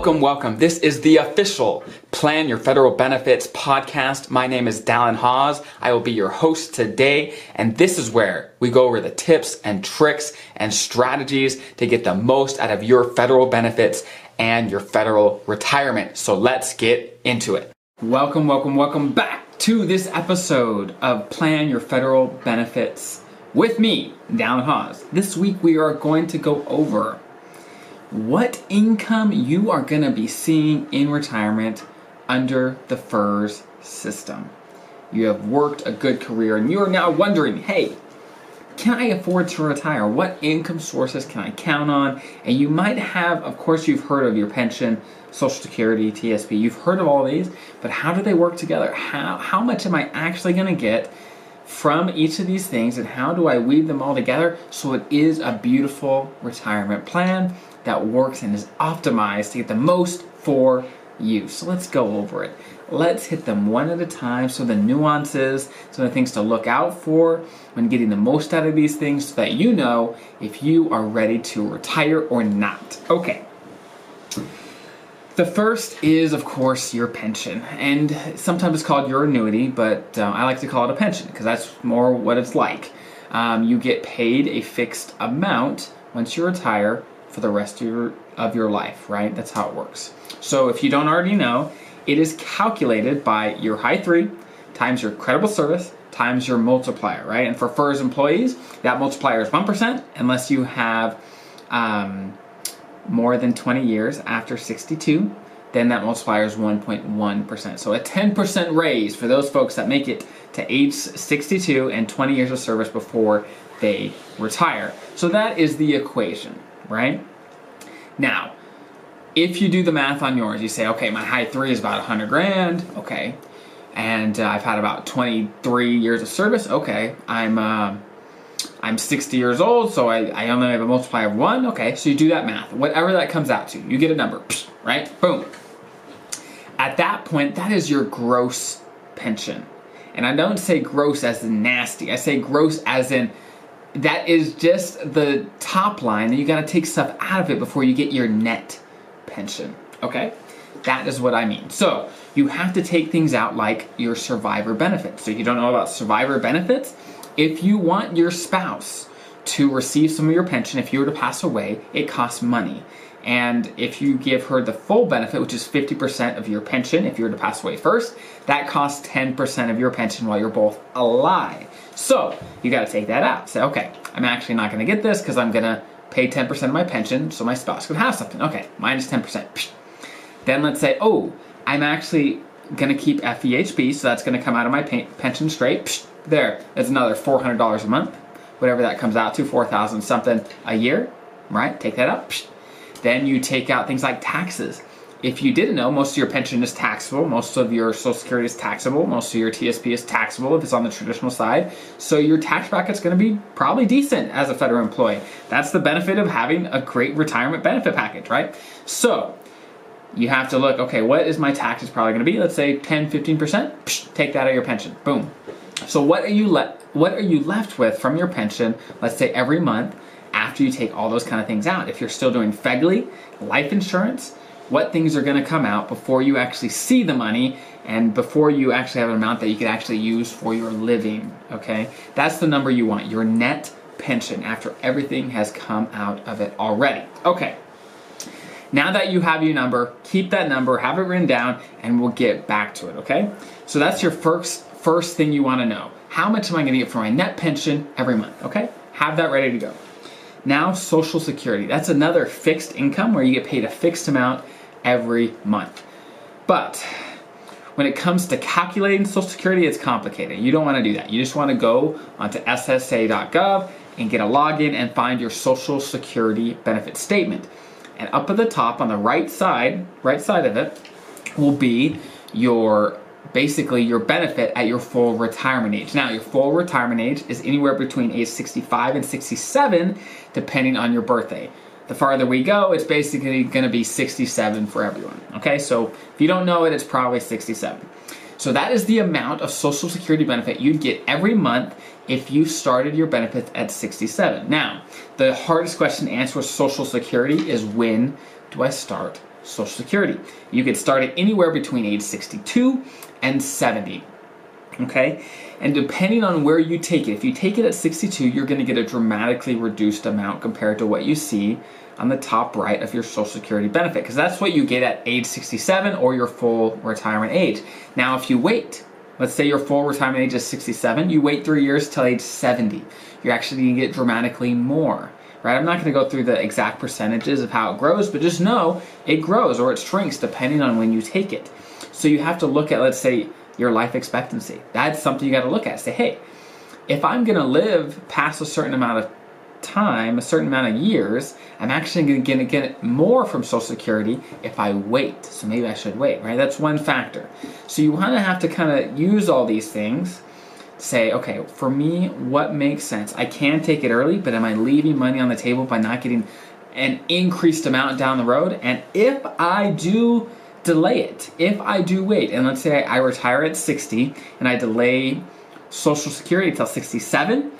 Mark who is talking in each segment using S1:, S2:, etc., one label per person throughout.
S1: Welcome, welcome. This is the official Plan Your Federal Benefits podcast. My name is Dallin Hawes. I will be your host today, and this is where we go over the tips and tricks and strategies to get the most out of your federal benefits and your federal retirement. So let's get into it. Welcome, welcome, welcome back to this episode of Plan Your Federal Benefits with me, Dallin Hawes. This week we are going to go over what income you are going to be seeing in retirement under the FERS system. You have worked a good career and you are now wondering, hey, can I afford to retire? What income sources can I count on? And you might have, of course, you've heard of your pension, Social Security, TSP. You've heard of all these, but how do they work together? How, how much am I actually going to get from each of these things, and how do I weave them all together so it is a beautiful retirement plan that works and is optimized to get the most for you. So let's go over it. Let's hit them one at a time. So the nuances, some of the things to look out for when getting the most out of these things so that you know if you are ready to retire or not. Okay. The first is, of course, your pension. And sometimes it's called your annuity, but uh, I like to call it a pension because that's more what it's like. Um, you get paid a fixed amount once you retire for the rest of your, of your life, right? That's how it works. So if you don't already know, it is calculated by your high three times your creditable service times your multiplier, right? And for FERS employees, that multiplier is 1% unless you have um, more than 20 years after 62. Then that multiplier is 1.1%. So a 10% raise for those folks that make it to age 62 and 20 years of service before they retire. So that is the equation right? Now, if you do the math on yours, you say, okay, my high three is about 100 grand, okay, and uh, I've had about 23 years of service, okay, I'm uh, I'm 60 years old, so I, I only have a multiplier of one, okay, so you do that math, whatever that comes out to, you get a number, right? Boom. At that point, that is your gross pension. And I don't say gross as in nasty, I say gross as in that is just the top line, and you got to take stuff out of it before you get your net pension. Okay? That is what I mean. So, you have to take things out like your survivor benefits. So, if you don't know about survivor benefits, if you want your spouse to receive some of your pension, if you were to pass away, it costs money. And if you give her the full benefit, which is 50% of your pension, if you were to pass away first, that costs 10% of your pension while you're both alive. So you got to take that out. Say, okay, I'm actually not going to get this because I'm going to pay 10% of my pension so my spouse can have something. Okay, minus 10%. Then let's say, oh, I'm actually going to keep FEHB, so that's going to come out of my pension straight. There, that's another $400 a month, whatever that comes out to, 4000 something a year, right? Take that up. Then you take out things like taxes. If you didn't know, most of your pension is taxable, most of your Social Security is taxable, most of your TSP is taxable if it's on the traditional side. So your tax bracket's going to be probably decent as a federal employee. That's the benefit of having a great retirement benefit package, right? So you have to look, okay, what is my tax taxes probably going to be? Let's say 10, 15%. take that out of your pension. Boom. So what are you left what are you left with from your pension, let's say every month? after you take all those kind of things out. If you're still doing FEGLI, life insurance, what things are going to come out before you actually see the money and before you actually have an amount that you could actually use for your living, okay? That's the number you want, your net pension after everything has come out of it already. Okay. Now that you have your number, keep that number, have it written down, and we'll get back to it, okay? So that's your first first thing you want to know. How much am I going to get for my net pension every month, okay? Have that ready to go. Now, Social Security. That's another fixed income where you get paid a fixed amount every month. But when it comes to calculating Social Security, it's complicated. You don't want to do that. You just want to go onto SSA.gov and get a login and find your Social Security benefit statement. And up at the top on the right side, right side of it, will be your basically your benefit at your full retirement age. Now, your full retirement age is anywhere between age 65 and 67, depending on your birthday. The farther we go, it's basically going to be 67 for everyone. Okay, so if you don't know it, it's probably 67. So that is the amount of Social Security benefit you'd get every month if you started your benefits at 67. Now, the hardest question to answer with Social Security is when do I start Social Security. You could start it anywhere between age 62 and 70. Okay? And depending on where you take it, if you take it at 62, you're going to get a dramatically reduced amount compared to what you see on the top right of your Social Security benefit, because that's what you get at age 67 or your full retirement age. Now, if you wait, let's say your full retirement age is 67, you wait three years till age 70, you're actually going to get dramatically more. Right? I'm not going to go through the exact percentages of how it grows, but just know it grows or it shrinks depending on when you take it. So you have to look at, let's say, your life expectancy. That's something you got to look at. Say, hey, if I'm going to live past a certain amount of time, a certain amount of years, I'm actually going to get more from Social Security if I wait. So maybe I should wait, right? That's one factor. So you want to have to kind of use all these things. Say, okay, for me, what makes sense? I can take it early, but am I leaving money on the table by not getting an increased amount down the road? And if I do delay it. If I do wait, and let's say I retire at 60 and I delay Social Security until 67,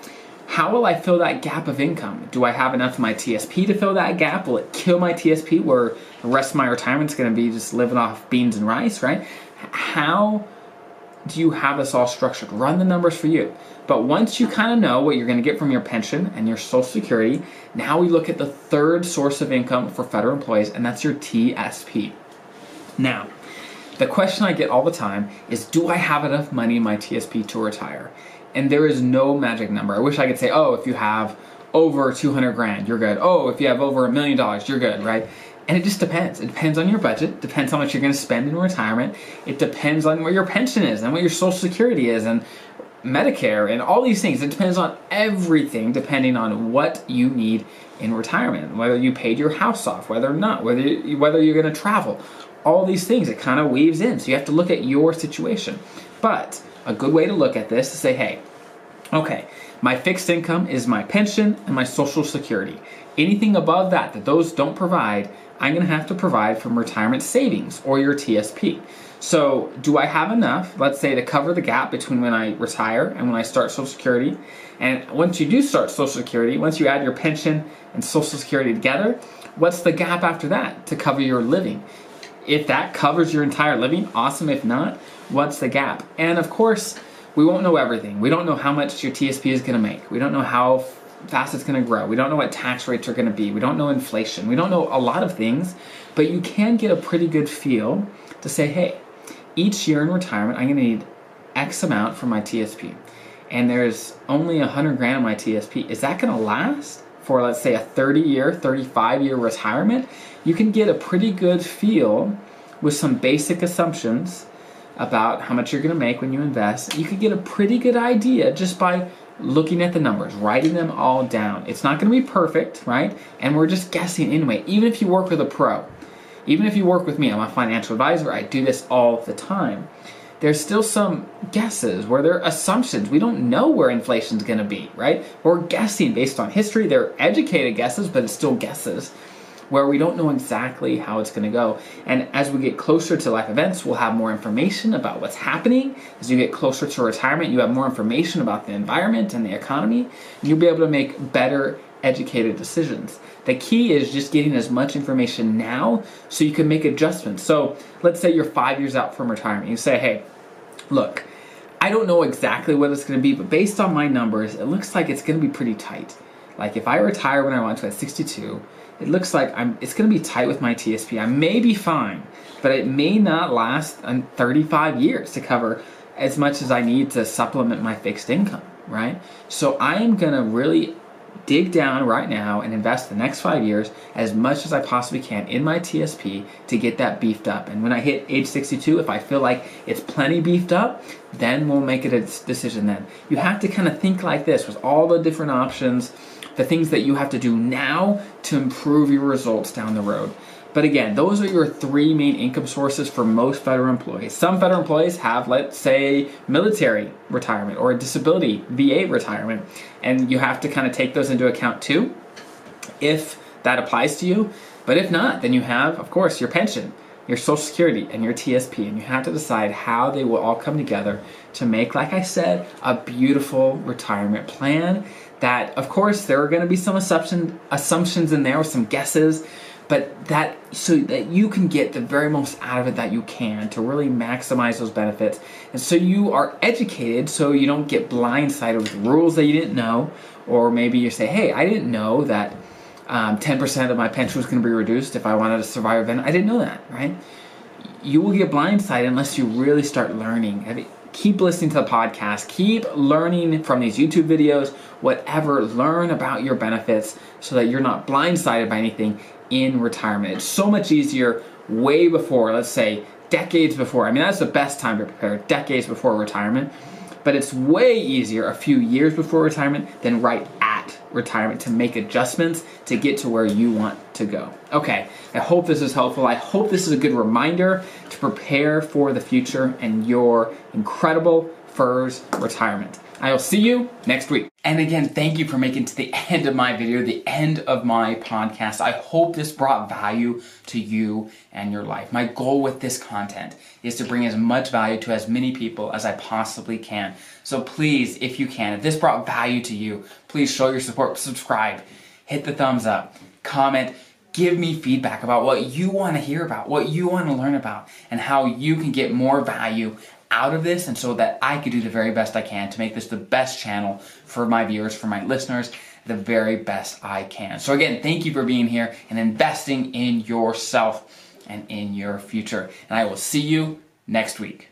S1: how will I fill that gap of income? Do I have enough of my TSP to fill that gap? Will it kill my TSP where the rest of my retirement is going to be just living off beans and rice, right? How do you have this all structured? Run the numbers for you. But once you kind of know what you're going to get from your pension and your Social Security, now we look at the third source of income for federal employees, and that's your TSP. Now, the question I get all the time is Do I have enough money in my TSP to retire? And there is no magic number. I wish I could say, Oh, if you have over 200 grand, you're good. Oh, if you have over a million dollars, you're good, right? And it just depends. It depends on your budget, depends how much you're going to spend in retirement. It depends on where your pension is and what your social security is and Medicare and all these things. It depends on everything depending on what you need in retirement, whether you paid your house off, whether or not, whether you, whether you're going to travel, all these things. It kind of weaves in. So you have to look at your situation. But a good way to look at this is say, hey, okay, my fixed income is my pension and my social security. Anything above that that those don't provide, I'm going to have to provide from retirement savings or your TSP. So, do I have enough, let's say, to cover the gap between when I retire and when I start Social Security? And once you do start Social Security, once you add your pension and Social Security together, what's the gap after that to cover your living? If that covers your entire living, awesome. If not, what's the gap? And of course, we won't know everything. We don't know how much your TSP is going to make. We don't know how fast it's going to grow. We don't know what tax rates are going to be. We don't know inflation. We don't know a lot of things, but you can get a pretty good feel to say, hey, each year in retirement, I'm going to need X amount for my TSP. And there's only 100 grand in my TSP. Is that going to last for, let's say, a 30 year, 35 year retirement? you can get a pretty good feel with some basic assumptions about how much you're going to make when you invest. You could get a pretty good idea just by looking at the numbers, writing them all down. It's not going to be perfect, right? And we're just guessing anyway. Even if you work with a pro, even if you work with me, I'm a financial advisor, I do this all the time. There's still some guesses where there are assumptions. We don't know where inflation's to be, right? We're guessing based on history. They're educated guesses, but it's still guesses where we don't know exactly how it's going to go. And as we get closer to life events, we'll have more information about what's happening. As you get closer to retirement, you have more information about the environment and the economy, and you'll be able to make better educated decisions. The key is just getting as much information now so you can make adjustments. So let's say you're five years out from retirement. You say, hey, look, I don't know exactly what it's going to be, but based on my numbers, it looks like it's going to be pretty tight. Like if I retire when I want to at 62, it looks like I'm, it's going to be tight with my TSP. I may be fine, but it may not last 35 years to cover as much as I need to supplement my fixed income, right? So I am going to really dig down right now and invest the next five years as much as I possibly can in my TSP to get that beefed up. And when I hit age 62, if I feel like it's plenty beefed up, then we'll make it a decision then. You have to kind of think like this with all the different options the things that you have to do now to improve your results down the road. But again, those are your three main income sources for most federal employees. Some federal employees have, let's say, military retirement or a disability VA retirement, and you have to kind of take those into account too if that applies to you. But if not, then you have, of course, your pension, your Social Security, and your TSP, and you have to decide how they will all come together to make, like I said, a beautiful retirement plan that, of course, there are going to be some assumption, assumptions in there with some guesses, but that so that you can get the very most out of it that you can to really maximize those benefits. And so you are educated so you don't get blindsided with rules that you didn't know or maybe you say hey i didn't know that um, 10% of my pension was going to be reduced if i wanted to survive event i didn't know that right you will get blindsided unless you really start learning keep listening to the podcast keep learning from these youtube videos whatever learn about your benefits so that you're not blindsided by anything in retirement. It's so much easier way before, let's say decades before. I mean, that's the best time to prepare, decades before retirement. But it's way easier a few years before retirement than right retirement to make adjustments to get to where you want to go. Okay, I hope this is helpful. I hope this is a good reminder to prepare for the future and your incredible FERS retirement. I will see you next week. And again, thank you for making to the end of my video, the end of my podcast. I hope this brought value to you and your life. My goal with this content is to bring as much value to as many people as I possibly can. So please, if you can, if this brought value to you, please show your support, subscribe, hit the thumbs up, comment, give me feedback about what you want to hear about, what you want to learn about, and how you can get more value out of this and so that I could do the very best I can to make this the best channel for my viewers, for my listeners, the very best I can. So again, thank you for being here and investing in yourself and in your future. And I will see you next week.